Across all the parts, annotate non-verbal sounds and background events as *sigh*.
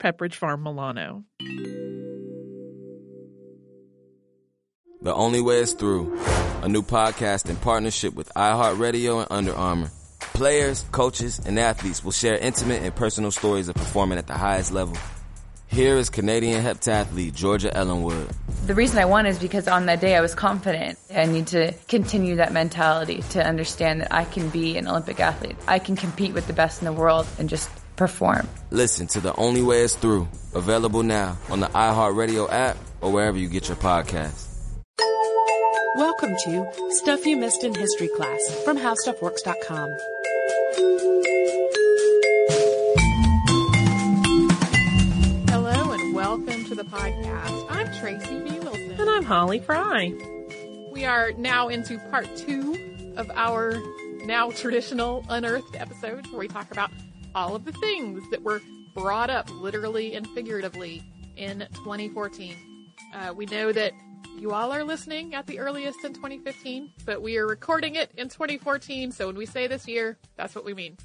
Pepperidge Farm Milano. The Only Way is Through, a new podcast in partnership with iHeartRadio and Under Armour. Players, coaches, and athletes will share intimate and personal stories of performing at the highest level. Here is Canadian heptathlete Georgia Ellenwood. The reason I won is because on that day I was confident. I need to continue that mentality to understand that I can be an Olympic athlete. I can compete with the best in the world and just perform. Listen to The Only Way is Through, available now on the iHeartRadio app or wherever you get your podcasts. Welcome to Stuff You Missed in History Class from HowStuffWorks.com. Hello and welcome to the podcast. I'm Tracy B. Wilson. And I'm Holly Fry. We are now into part two of our now traditional unearthed episodes where we talk about all of the things that were brought up literally and figuratively in 2014. Uh, we know that you all are listening at the earliest in 2015, but we are recording it in 2014, so when we say this year, that's what we mean.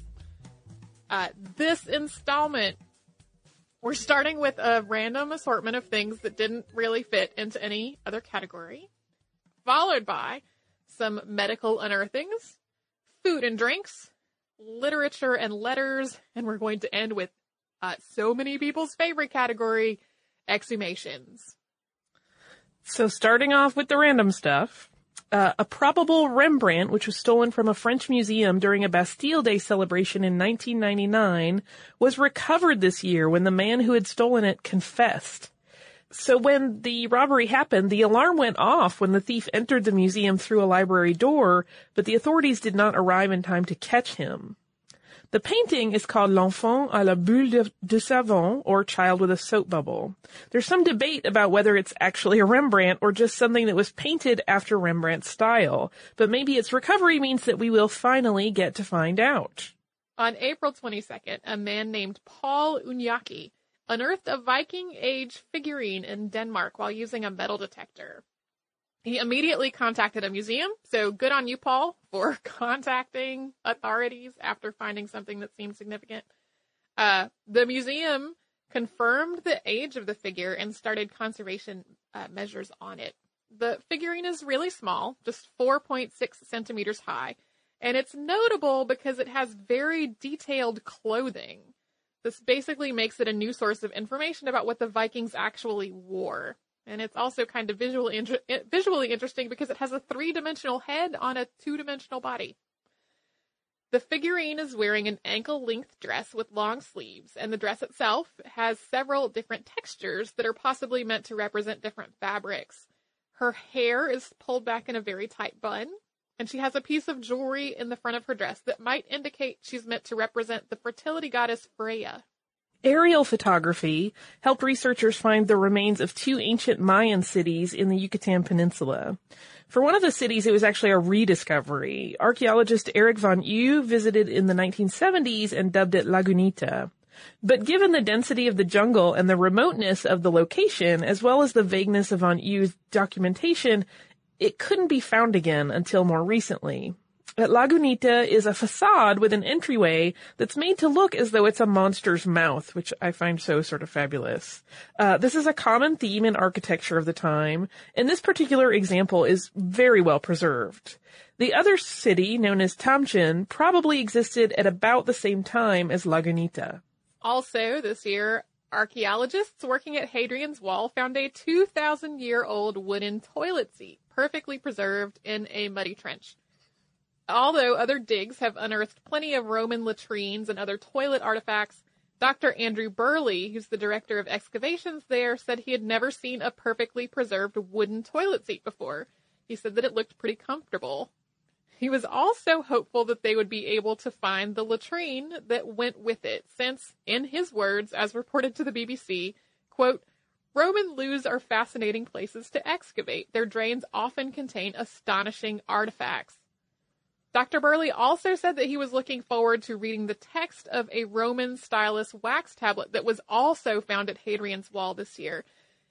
Uh, this installment, we're starting with a random assortment of things that didn't really fit into any other category, followed by some medical unearthings, food and drinks, literature and letters, and we're going to end with uh, so many people's favorite category, exhumations. So starting off with the random stuff, uh, a probable Rembrandt, which was stolen from a French museum during a Bastille Day celebration in 1999, was recovered this year when the man who had stolen it confessed. So when the robbery happened, the alarm went off when the thief entered the museum through a library door, but the authorities did not arrive in time to catch him. The painting is called L'Enfant à la Bulle de, de, Savon, or Child with a Soap Bubble. There's some debate about whether it's actually a Rembrandt or just something that was painted after Rembrandt's style, but maybe its recovery means that we will finally get to find out. On April 22nd, a man named Paul Unyaki unearthed a Viking age figurine in Denmark while using a metal detector. He immediately contacted a museum, so good on you, Paul, for *laughs* contacting authorities after finding something that seemed significant. Uh, the museum confirmed the age of the figure and started conservation uh, measures on it. The figurine is really small, just 4.6 centimeters high, and it's notable because it has very detailed clothing. This basically makes it a new source of information about what the Vikings actually wore. And it's also kind of visually inter- eh, visually interesting because it has a three-dimensional head on a two-dimensional body. The figurine is wearing an ankle-length dress with long sleeves, and the dress itself has several different textures that are possibly meant to represent different fabrics. Her hair is pulled back in a very tight bun, and she has a piece of jewelry in the front of her dress that might indicate she's meant to represent the fertility goddess Freya. Aerial photography helped researchers find the remains of two ancient Mayan cities in the Yucatan Peninsula. For one of the cities, it was actually a rediscovery. Archaeologist Eric Von Euw visited in the 1970s and dubbed it Lagunita. But given the density of the jungle and the remoteness of the location, as well as the vagueness of Von Euw's documentation, it couldn't be found again until more recently. At Lagunita is a facade with an entryway that's made to look as though it's a monster's mouth, which I find so sort of fabulous. Uh, this is a common theme in architecture of the time, and this particular example is very well preserved. The other city, known as Tamchen, probably existed at about the same time as Lagunita. Also, this year, archaeologists working at Hadrian's Wall found a 2,000 year old wooden toilet seat, perfectly preserved in a muddy trench. Although other digs have unearthed plenty of Roman latrines and other toilet artifacts, Dr. Andrew Birley, who's the director of excavations there, said he had never seen a perfectly preserved wooden toilet seat before. He said that it looked pretty comfortable. He was also hopeful that they would be able to find the latrine that went with it, since, in his words, as reported to the BBC, quote, Roman loos are fascinating places to excavate. Their drains often contain astonishing artifacts. Dr. Birley also said that he was looking forward to reading the text of a Roman stylus wax tablet that was also found at Hadrian's Wall this year.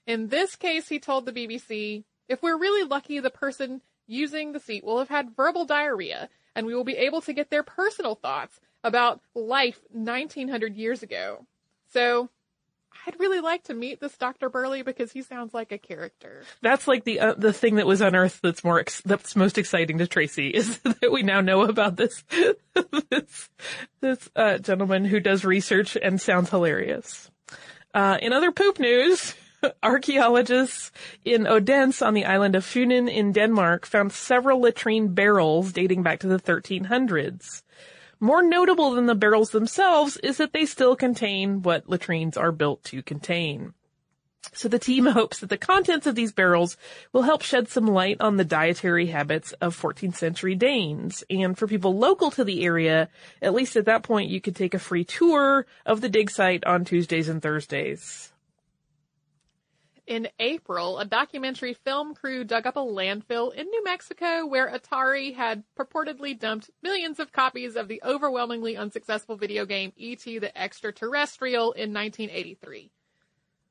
In this case, he told the BBC, if we're really lucky, the person using the seat will have had verbal diarrhea, and we will be able to get their personal thoughts about life 1900 years ago. So, I'd really like to meet this Dr. Birley because he sounds like a character. That's like the uh, the thing that was unearthed that's more ex- that's most exciting to Tracy *laughs* is that we now know about this *laughs* this this uh, gentleman who does research and sounds hilarious. Uh, in other poop news, *laughs* archaeologists in Odense on the island of Funen in Denmark found several latrine barrels dating back to the 1300s. More notable than the barrels themselves is that they still contain what latrines are built to contain. So the team *laughs* hopes that the contents of these barrels will help shed some light on the dietary habits of 14th century Danes. And for people local to the area, at least at that point, you could take a free tour of the dig site on Tuesdays and Thursdays. In April, a documentary film crew dug up a landfill in New Mexico where Atari had purportedly dumped millions of copies of the overwhelmingly unsuccessful video game E.T. the Extraterrestrial in 1983.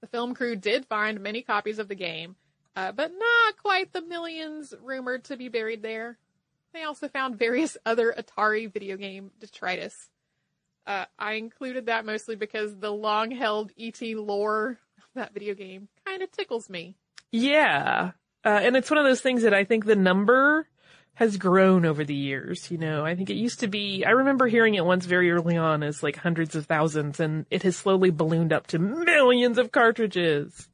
The film crew did find many copies of the game, uh, but not quite the millions rumored to be buried there. They also found various other Atari video game detritus. Uh, I included that mostly because the long held ET lore that video game kind of tickles me. Yeah. Uh, and it's one of those things that I think the number has grown over the years. You know, I think it used to be, I remember hearing it once very early on as like hundreds of thousands and it has slowly ballooned up to millions of cartridges.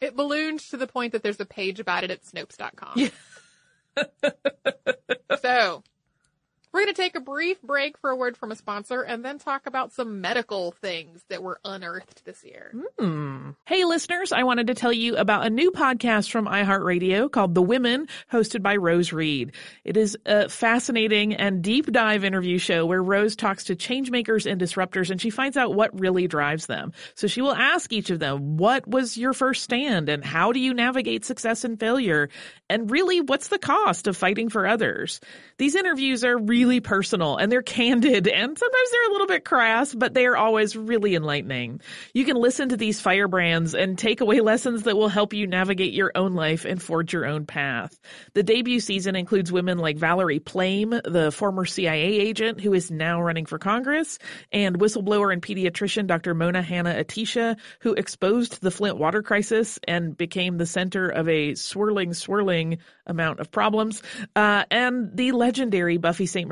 It ballooned to the point that there's a page about it at Snopes.com. Yeah. *laughs* so, we're going to take a brief break for a word from a sponsor and then talk about some medical things that were unearthed this year. Mm. Hey, listeners, I wanted to tell you about a new podcast from iHeartRadio called The Women, hosted by Rose Reed. It is a fascinating and deep dive interview show where Rose talks to changemakers and disruptors and she finds out what really drives them. So she will ask each of them, what was your first stand and how do you navigate success and failure? And really, what's the cost of fighting for others? These interviews are really really personal and they're candid and sometimes they're a little bit crass, but they are always really enlightening. You can listen to these firebrands and take away lessons that will help you navigate your own life and forge your own path. The debut season includes women like Valerie Plame, the former CIA agent who is now running for Congress, and whistleblower and pediatrician Dr. Mona Hanna-Attisha, who exposed the Flint water crisis and became the center of a swirling, swirling amount of problems, uh, and the legendary Buffy St.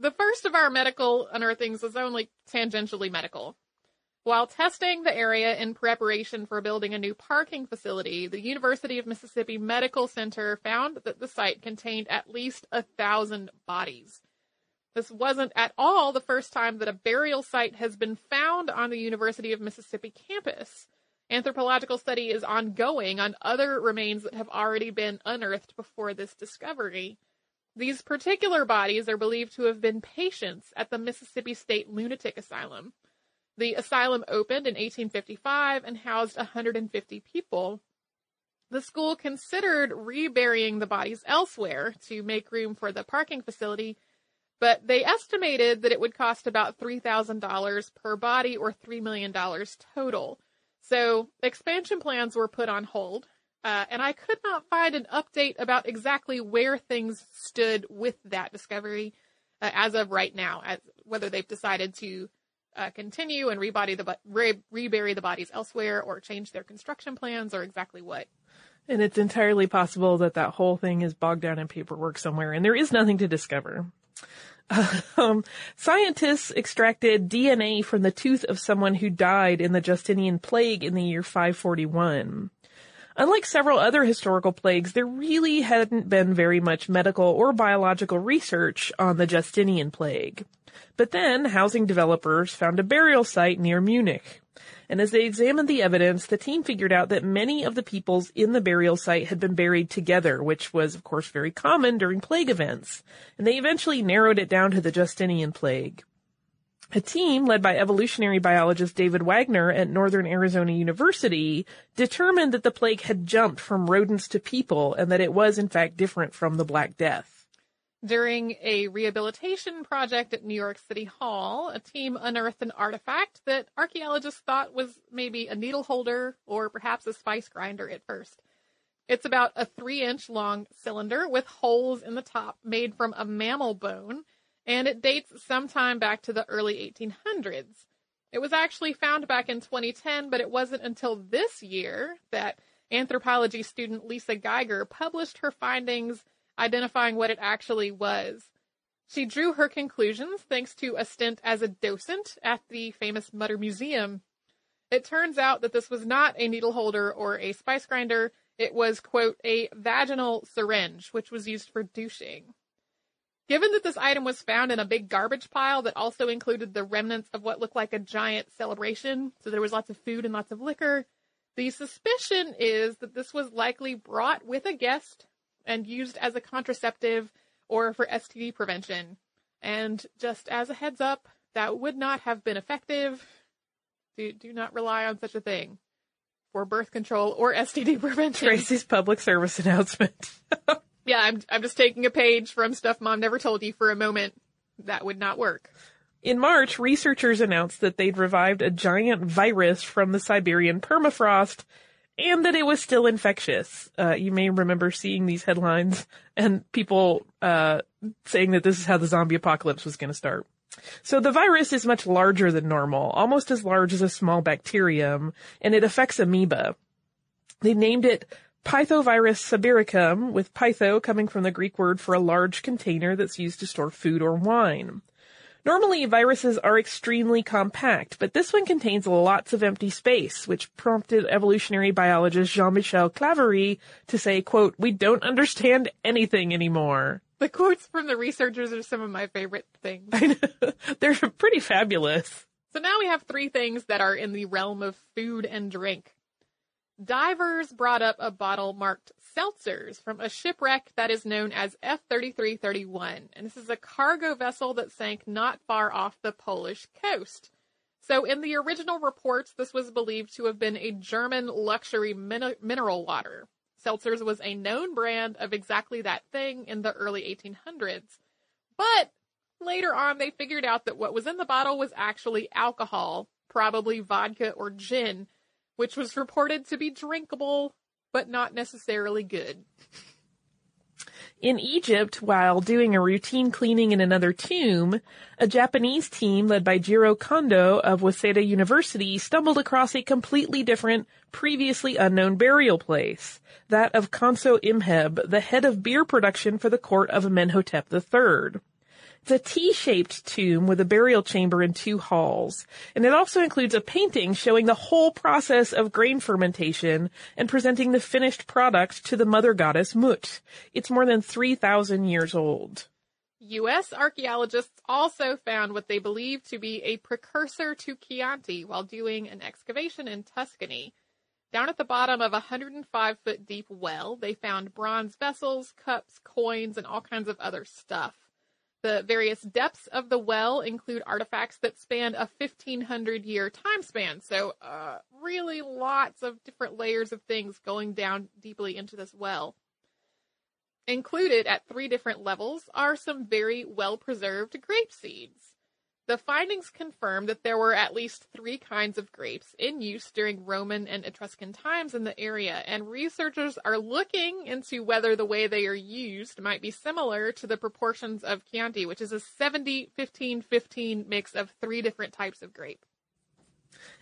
The first of our medical unearthings is only tangentially medical. While testing the area in preparation for building a new parking facility, the University of Mississippi Medical Center found that the site contained at least a thousand bodies. This wasn't at all the first time that a burial site has been found on the University of Mississippi campus. Anthropological study is ongoing on other remains that have already been unearthed before this discovery. These particular bodies are believed to have been patients at the Mississippi State Lunatic Asylum. The asylum opened in 1855 and housed 150 people. The school considered reburying the bodies elsewhere to make room for the parking facility, but they estimated that it would cost about $3,000 per body or $3 million total. So expansion plans were put on hold, uh, and I could not find an update about exactly where things stood with that discovery uh, as of right now, as whether they've decided to uh, continue and rebody the re- rebury the bodies elsewhere or change their construction plans or exactly what. And it's entirely possible that that whole thing is bogged down in paperwork somewhere and there is nothing to discover. *laughs* Um, scientists extracted DNA from the tooth of someone who died in the Justinian plague in the year 541. Unlike several other historical plagues, there really hadn't been very much medical or biological research on the Justinian plague. But then housing developers found a burial site near Munich. And as they examined the evidence, the team figured out that many of the peoples in the burial site had been buried together, which was of course very common during plague events. And they eventually narrowed it down to the Justinian plague. A team led by evolutionary biologist David Wagner at Northern Arizona University determined that the plague had jumped from rodents to people and that it was in fact different from the Black Death. During a rehabilitation project at New York City Hall, a team unearthed an artifact that archaeologists thought was maybe a needle holder or perhaps a spice grinder at first. It's about a three inch long cylinder with holes in the top made from a mammal bone, and it dates sometime back to the early 1800s. It was actually found back in 2010, but it wasn't until this year that anthropology student Lisa Geiger published her findings identifying what it actually was. She drew her conclusions thanks to a stint as a docent at the famous Mutter Museum. It turns out that this was not a needle holder or a spice grinder. It was, quote, a vaginal syringe, which was used for douching. Given that this item was found in a big garbage pile that also included the remnants of what looked like a giant celebration, so there was lots of food and lots of liquor, the suspicion is that this was likely brought with a guest and used as a contraceptive or for STD prevention. And just as a heads up, that would not have been effective. Do, do not rely on such a thing for birth control or STD prevention. Tracy's public service announcement. *laughs* yeah, I'm, I'm just taking a page from stuff mom never told you for a moment. That would not work. In March, researchers announced that they'd revived a giant virus from the Siberian permafrost and that it was still infectious. Uh, you may remember seeing these headlines and people uh, saying that this is how the zombie apocalypse was going to start. So the virus is much larger than normal, almost as large as a small bacterium, and it affects amoeba. They named it Pithovirus sibericum, with pitho coming from the Greek word for a large container that's used to store food or wine. Normally, viruses are extremely compact, but this one contains lots of empty space, which prompted evolutionary biologist Jean-Michel Claverie to say, quote, we don't understand anything anymore. The quotes from the researchers are some of my favorite things. *laughs* They're pretty fabulous. So now we have three things that are in the realm of food and drink. Divers brought up a bottle marked seltzers from a shipwreck that is known as F3331, and this is a cargo vessel that sank not far off the Polish coast. So in the original reports, this was believed to have been a German luxury min- mineral water. Seltzers was a known brand of exactly that thing in the early 1800s. But later on, they figured out that what was in the bottle was actually alcohol, probably vodka or gin, which was reported to be drinkable, but not necessarily good. In Egypt, while doing a routine cleaning in another tomb, a Japanese team led by Jiro Kondo of Waseda University stumbled across a completely different, previously unknown burial place, that of Khonso Imheb, the head of beer production for the court of Amenhotep III. It's a T-shaped tomb with a burial chamber and two halls. And it also includes a painting showing the whole process of grain fermentation and presenting the finished product to the mother goddess Mut. It's more than 3,000 years old. U.S. archaeologists also found what they believe to be a precursor to Chianti while doing an excavation in Tuscany. Down at the bottom of a 105 foot deep well, they found bronze vessels, cups, coins, and all kinds of other stuff. The various depths of the well include artifacts that span a 1500 year time span. So, uh, really lots of different layers of things going down deeply into this well. Included at three different levels are some very well preserved grape seeds. The findings confirm that there were at least three kinds of grapes in use during Roman and Etruscan times in the area, and researchers are looking into whether the way they are used might be similar to the proportions of Chianti, which is a 70 15 15 mix of three different types of grape.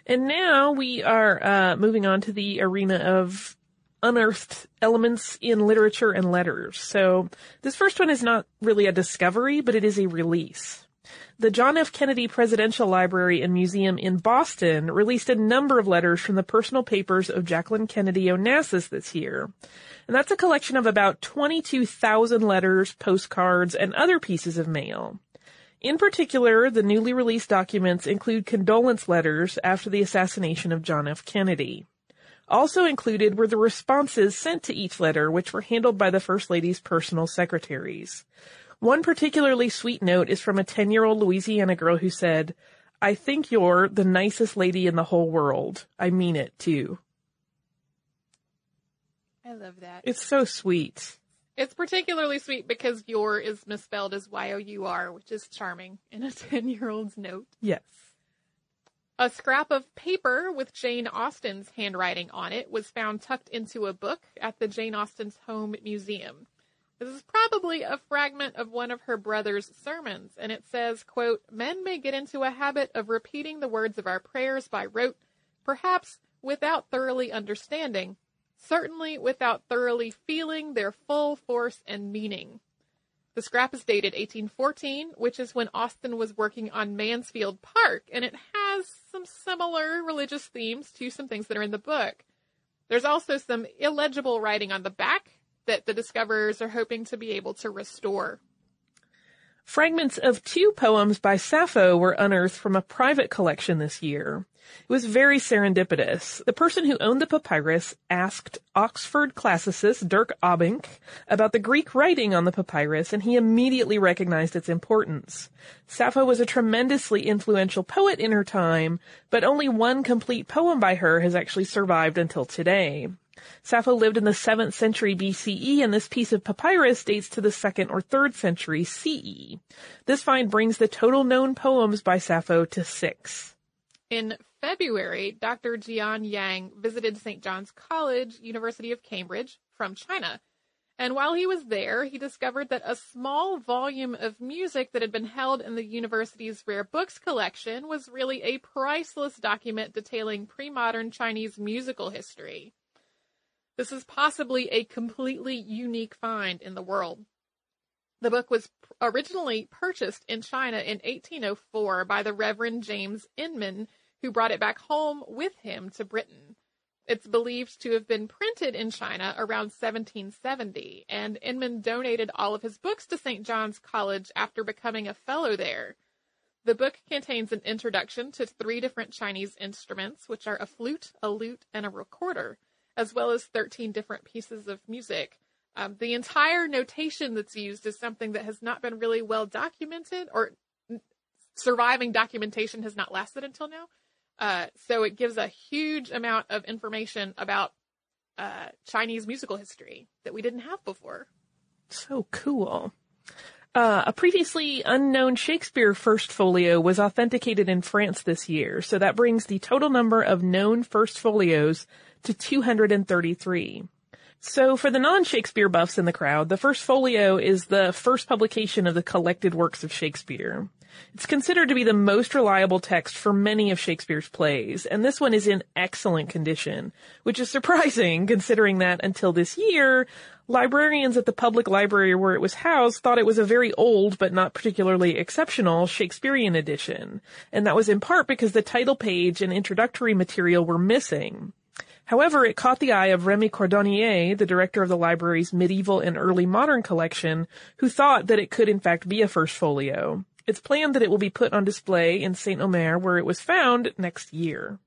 And now we are uh, moving on to the arena of unearthed elements in literature and letters. So this first one is not really a discovery, but it is a release. The John F. Kennedy Presidential Library and Museum in Boston released a number of letters from the personal papers of Jacqueline Kennedy Onassis this year. And that's a collection of about 22,000 letters, postcards, and other pieces of mail. In particular, the newly released documents include condolence letters after the assassination of John F. Kennedy. Also included were the responses sent to each letter, which were handled by the First Lady's personal secretaries. One particularly sweet note is from a 10 year old Louisiana girl who said, I think you're the nicest lady in the whole world. I mean it too. I love that. It's so sweet. It's particularly sweet because your is misspelled as Y-O-U-R, which is charming in a *laughs* 10 year old's note. Yes. A scrap of paper with Jane Austen's handwriting on it was found tucked into a book at the Jane Austen's home museum. This is probably a fragment of one of her brother's sermons, and it says, quote, Men may get into a habit of repeating the words of our prayers by rote, perhaps without thoroughly understanding, certainly without thoroughly feeling their full force and meaning. The scrap is dated 1814, which is when Austen was working on Mansfield Park, and it has some similar religious themes to some things that are in the book. There's also some illegible writing on the back that the discoverers are hoping to be able to restore. Fragments of two poems by Sappho were unearthed from a private collection this year. It was very serendipitous. The person who owned the papyrus asked Oxford classicist Dirk Obbink about the Greek writing on the papyrus, and he immediately recognized its importance. Sappho was a tremendously influential poet in her time, but only one complete poem by her has actually survived until today. Sappho lived in the 7th century BCE and this piece of papyrus dates to the 2nd or 3rd century CE. This find brings the total known poems by Sappho to six. In February, Dr. Jian Yang visited St. John's College, University of Cambridge, from China. And while he was there, he discovered that a small volume of music that had been held in the university's rare books collection was really a priceless document detailing pre-modern Chinese musical history. This is possibly a completely unique find in the world. The book was originally purchased in China in 1804 by the Reverend James Inman, who brought it back home with him to Britain. It's believed to have been printed in China around 1770, and Inman donated all of his books to St. John's College after becoming a fellow there. The book contains an introduction to three different Chinese instruments, which are a flute, a lute, and a recorder as well as 13 different pieces of music. Um, the entire notation that's used is something that has not been really well documented, or surviving documentation has not lasted until now. Uh, so it gives a huge amount of information about uh, Chinese musical history that we didn't have before. So cool. Uh, a previously unknown Shakespeare first folio was authenticated in France this year, so that brings the total number of known first folios to 233. So for the non-Shakespeare buffs in the crowd, the first folio is the first publication of the collected works of Shakespeare. It's considered to be the most reliable text for many of Shakespeare's plays, and this one is in excellent condition, which is surprising *laughs* considering that until this year, librarians at the public library where it was housed thought it was a very old but not particularly exceptional Shakespearean edition, and that was in part because the title page and introductory material were missing. However, it caught the eye of Remy Cordonnier, the director of the library's medieval and early modern collection, who thought that it could in fact be a first folio. It's planned that it will be put on display in Saint Omer where it was found next year.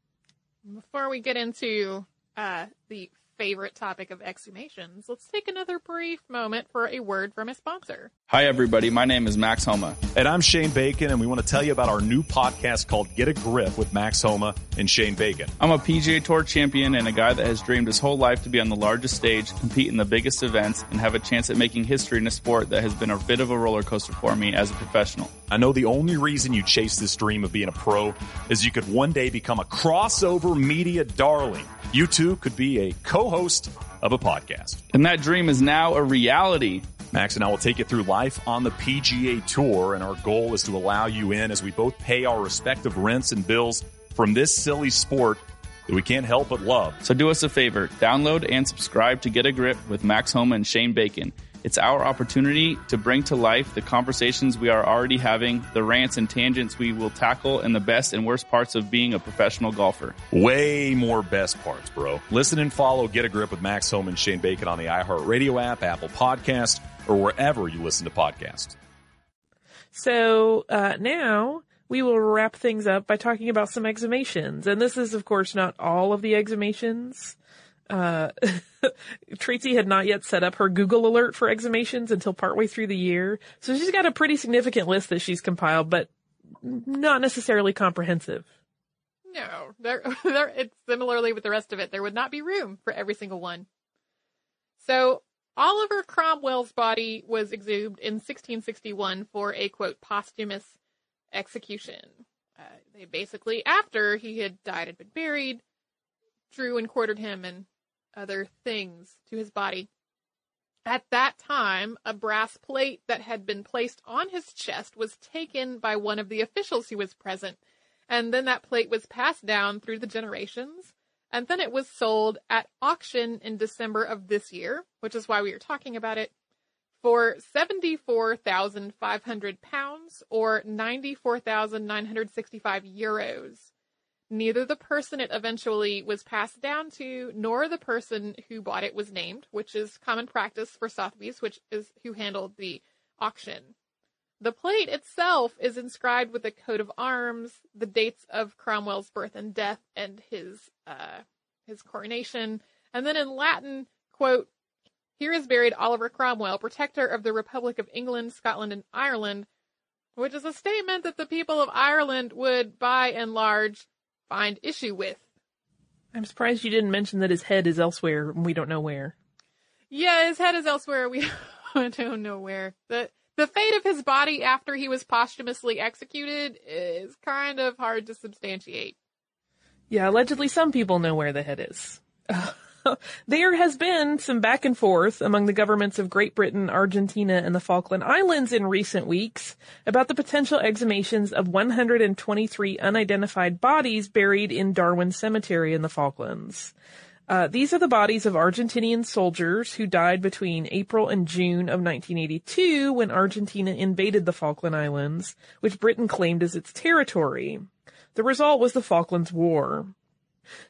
Before we get into uh, the favorite topic of exhumations, let's take another brief moment for a word from a sponsor. Hi, everybody. My name is Max Homa. And I'm Shane Bacon, and we want to tell you about our new podcast called Get a Grip with Max Homa and Shane Bacon. I'm a PGA Tour champion and a guy that has dreamed his whole life to be on the largest stage, compete in the biggest events, and have a chance at making history in a sport that has been a bit of a roller coaster for me as a professional. I know the only reason you chase this dream of being a pro is you could one day become a crossover media darling. You too could be a co-host of a podcast. And that dream is now a reality. Max and I will take you through life on the PGA Tour, and our goal is to allow you in as we both pay our respective rents and bills from this silly sport that we can't help but love. So do us a favor, download and subscribe to Get a Grip with Max Homa and Shane Bacon. It's our opportunity to bring to life the conversations we are already having, the rants and tangents we will tackle, and the best and worst parts of being a professional golfer. Way more best parts, bro. Listen and follow Get a Grip with Max Homa and Shane Bacon on the iHeartRadio app, Apple Podcast, or wherever you listen to podcasts. So uh, now we will wrap things up by talking about some exhumations. And this is, of course, not all of the exhumations. Uh, *laughs* Tracy had not yet set up her Google alert for exhumations until partway through the year. So she's got a pretty significant list that she's compiled, but not necessarily comprehensive. No, there, *laughs* there, it's similarly with the rest of it. There would not be room for every single one. So Oliver Cromwell's body was exhumed in 1661 for a quote posthumous execution. Uh, they basically, after he had died and been buried, drew and quartered him and other things to his body. At that time, a brass plate that had been placed on his chest was taken by one of the officials who was present, and then that plate was passed down through the generations, and then it was sold at auction in December of this year, which is why we are talking about it, for 74,500 pounds or 94,965 euros neither the person it eventually was passed down to nor the person who bought it was named, which is common practice for Sotheby's, which is who handled the auction. The plate itself is inscribed with a coat of arms, the dates of Cromwell's birth and death, and his uh, his coronation, and then in Latin, quote, "Here is buried Oliver Cromwell, protector of the Republic of England, Scotland, and Ireland," which is a statement that the people of Ireland would, by and large, find issue with. I'm surprised you didn't mention that his head is elsewhere and we don't know where. Yeah, his head is elsewhere. We *laughs* don't know where. The the fate of his body after he was posthumously executed is kind of hard to substantiate. Yeah, allegedly some people know where the head is. *laughs* *laughs* there has been some back and forth among the governments of Great Britain, Argentina, and the Falkland Islands in recent weeks about the potential exhumations of 123 unidentified bodies buried in Darwin Cemetery in the Falklands. Uh, these are the bodies of Argentinian soldiers who died between April and June of 1982 when Argentina invaded the Falkland Islands, which Britain claimed as its territory. The result was the Falklands War.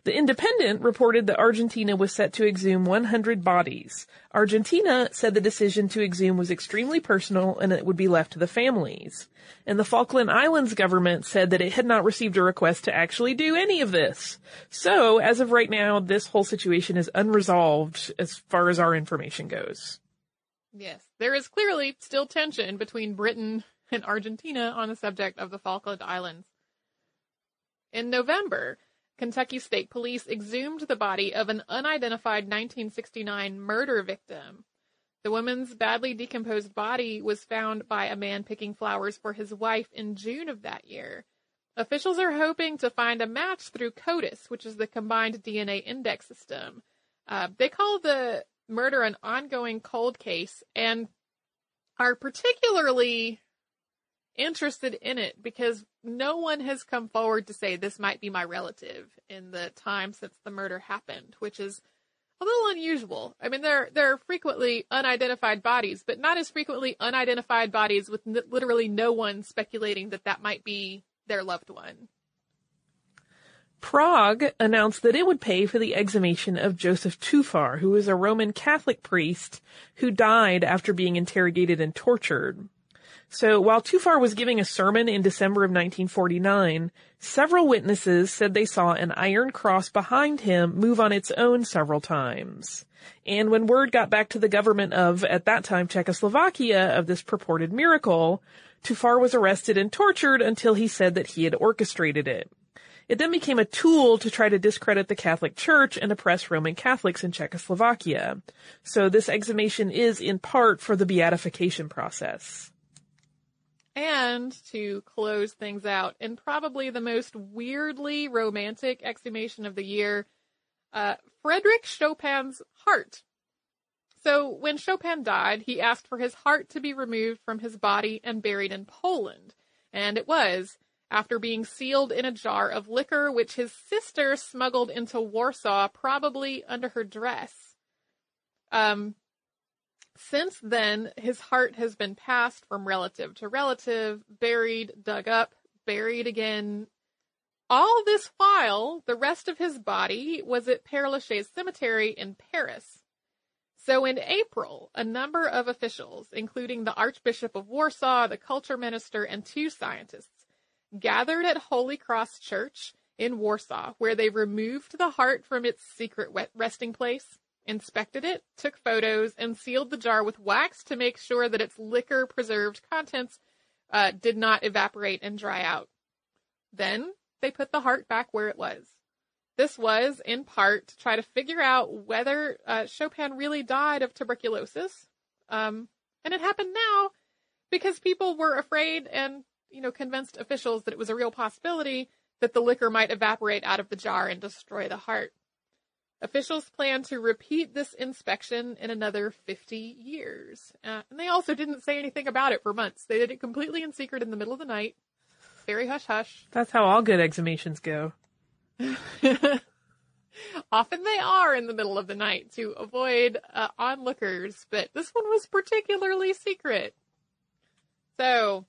The Independent reported that Argentina was set to exhume 100 bodies. Argentina said the decision to exhume was extremely personal and it would be left to the families. And the Falkland Islands government said that it had not received a request to actually do any of this. So, as of right now, this whole situation is unresolved as far as our information goes. Yes, there is clearly still tension between Britain and Argentina on the subject of the Falkland Islands. In November, Kentucky State Police exhumed the body of an unidentified 1969 murder victim. The woman's badly decomposed body was found by a man picking flowers for his wife in June of that year. Officials are hoping to find a match through CODIS, which is the combined DNA index system. Uh, they call the murder an ongoing cold case and are particularly interested in it because no one has come forward to say this might be my relative in the time since the murder happened, which is a little unusual. I mean, there there are frequently unidentified bodies, but not as frequently unidentified bodies with n- literally no one speculating that that might be their loved one. Prague announced that it would pay for the exhumation of Joseph Toufar, who was a Roman Catholic priest who died after being interrogated and tortured. So while Toufar was giving a sermon in December of 1949, several witnesses said they saw an iron cross behind him move on its own several times. And when word got back to the government of, at that time, Czechoslovakia of this purported miracle, Toufar was arrested and tortured until he said that he had orchestrated it. It then became a tool to try to discredit the Catholic Church and oppress Roman Catholics in Czechoslovakia. So this exhumation is in part for the beatification process. And to close things out, in probably the most weirdly romantic exhumation of the year, uh, Frederick Chopin's heart. So when Chopin died, he asked for his heart to be removed from his body and buried in Poland. And it was after being sealed in a jar of liquor which his sister smuggled into Warsaw, probably under her dress. Um, since then, his heart has been passed from relative to relative, buried, dug up, buried again. All this while, the rest of his body was at Père Lachaise Cemetery in Paris. So in April, a number of officials, including the Archbishop of Warsaw, the culture minister, and two scientists, gathered at Holy Cross Church in Warsaw, where they removed the heart from its secret resting place, inspected it, took photos, and sealed the jar with wax to make sure that its liquor preserved contents uh, did not evaporate and dry out. Then they put the heart back where it was. This was, in part, to try to figure out whether uh, Chopin really died of tuberculosis. Um, and it happened now because people were afraid and you know, convinced officials that it was a real possibility that the liquor might evaporate out of the jar and destroy the heart. Officials plan to repeat this inspection in another 50 years. Uh, and they also didn't say anything about it for months. They did it completely in secret in the middle of the night. Very hush hush. That's how all good exhumations go. *laughs* Often they are in the middle of the night to avoid uh, onlookers, but this one was particularly secret. So,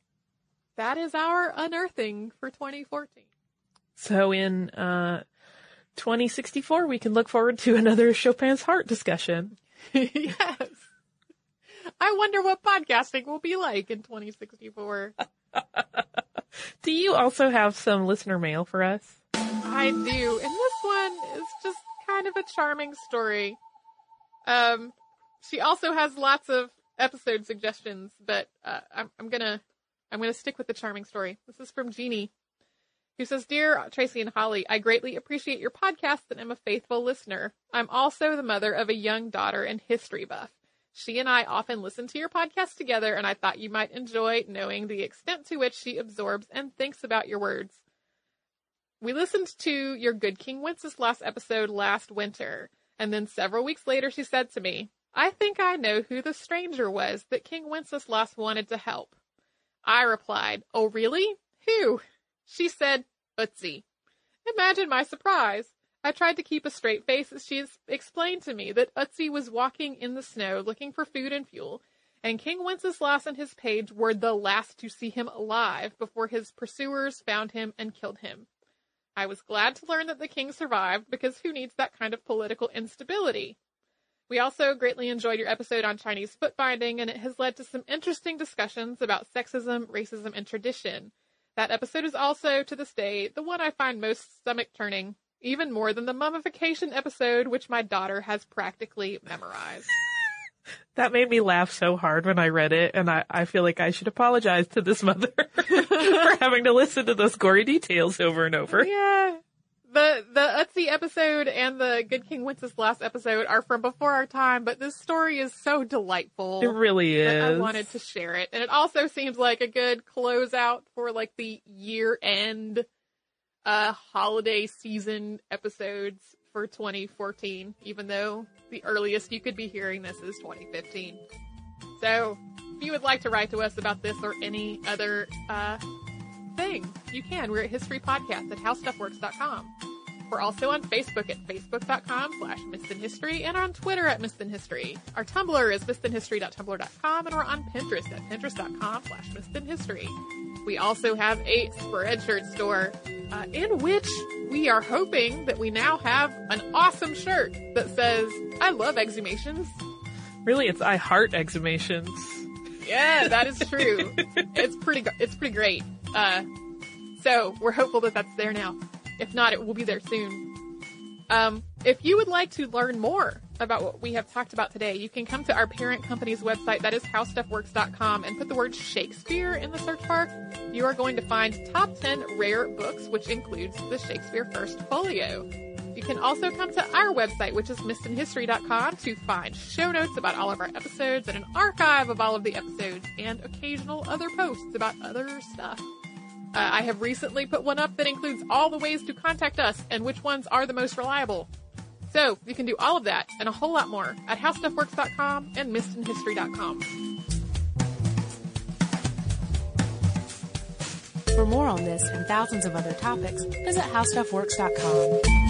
that is our unearthing for 2014. So in uh, 2064, we can look forward to another Chopin's Heart discussion. *laughs* yes. I wonder what podcasting will be like in 2064. *laughs* do you also have some listener mail for us? I do. And this one is just kind of a charming story. Um, she also has lots of episode suggestions, but uh, I'm, I'm gonna I'm going to stick with the charming story. This is from Jeannie, who says, Dear Tracy and Holly, I greatly appreciate your podcast and am a faithful listener. I'm also the mother of a young daughter and history buff. She and I often listen to your podcast together, and I thought you might enjoy knowing the extent to which she absorbs and thinks about your words. We listened to your Good King Wenceslas episode last winter, and then several weeks later she said to me, I think I know who the stranger was that King Wenceslas wanted to help. I replied, Oh, really? Who? She said, Ötzi. Imagine my surprise. I tried to keep a straight face as she explained to me that Ötzi was walking in the snow looking for food and fuel, and King Wenceslas and his page were the last to see him alive before his pursuers found him and killed him. I was glad to learn that the king survived because who needs that kind of political instability? We also greatly enjoyed your episode on Chinese foot binding, and it has led to some interesting discussions about sexism, racism, and tradition. That episode is also, to this day, the one I find most stomach turning, even more than the mummification episode, which my daughter has practically memorized. *laughs* that made me laugh so hard when I read it, and I, I feel like I should apologize to this mother *laughs* for having to listen to those gory details over and over. Yeah. The the Ötzi episode and the Good King Wenceslas episode are from before our time, but this story is so delightful. It really is. I wanted to share it, and it also seems like a good closeout for like the year end, uh, holiday season episodes for 2014. Even though the earliest you could be hearing this is 2015. So if you would like to write to us about this or any other uh, thing, you can. We're at History Podcast at howstuffworks.com. We're also on Facebook at facebook.com slash missedinhistory and on Twitter at missedinhistory. Our Tumblr is missedinhistory.tumblr.com and we're on Pinterest at pinterest.com slash missedinhistory. We also have a Spreadshirt store uh, in which we are hoping that we now have an awesome shirt that says, I love exhumations. Really, it's I heart exhumations. Yeah, that is true. *laughs* it's pretty, it's pretty great. Uh, so we're hopeful that that's there now. If not, it will be there soon. Um, if you would like to learn more about what we have talked about today, you can come to our parent company's website, that is howstuffworks.com, and put the word Shakespeare in the search bar. You are going to find top 10 rare books, which includes the Shakespeare First Folio. You can also come to our website, which is missedinhistory.com, to find show notes about all of our episodes and an archive of all of the episodes and occasional other posts about other stuff. Uh, I have recently put one up that includes all the ways to contact us and which ones are the most reliable. So you can do all of that and a whole lot more at howstuffworks.com and missedinhistory.com. For more on this and thousands of other topics, visit howstuffworks.com.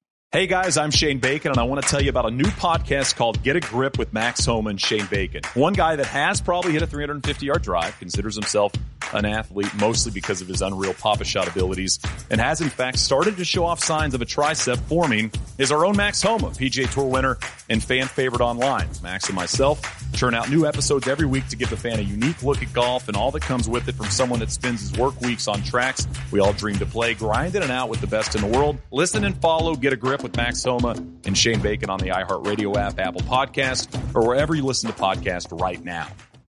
Hey guys, I'm Shane Bacon, and I want to tell you about a new podcast called Get a Grip with Max Homa and Shane Bacon. One guy that has probably hit a 350 yard drive, considers himself an athlete mostly because of his unreal Pop-A-Shot abilities, and has in fact started to show off signs of a tricep forming, is our own Max Homa, PGA Tour winner and fan favorite online. Max and myself churn out new episodes every week to give the fan a unique look at golf and all that comes with it from someone that spends his work weeks on tracks we all dream to play, grinding it out with the best in the world. Listen and follow Get a Grip with Max Homa and Shane Bacon on the iHeartRadio app, Apple Podcast, or wherever you listen to podcasts right now.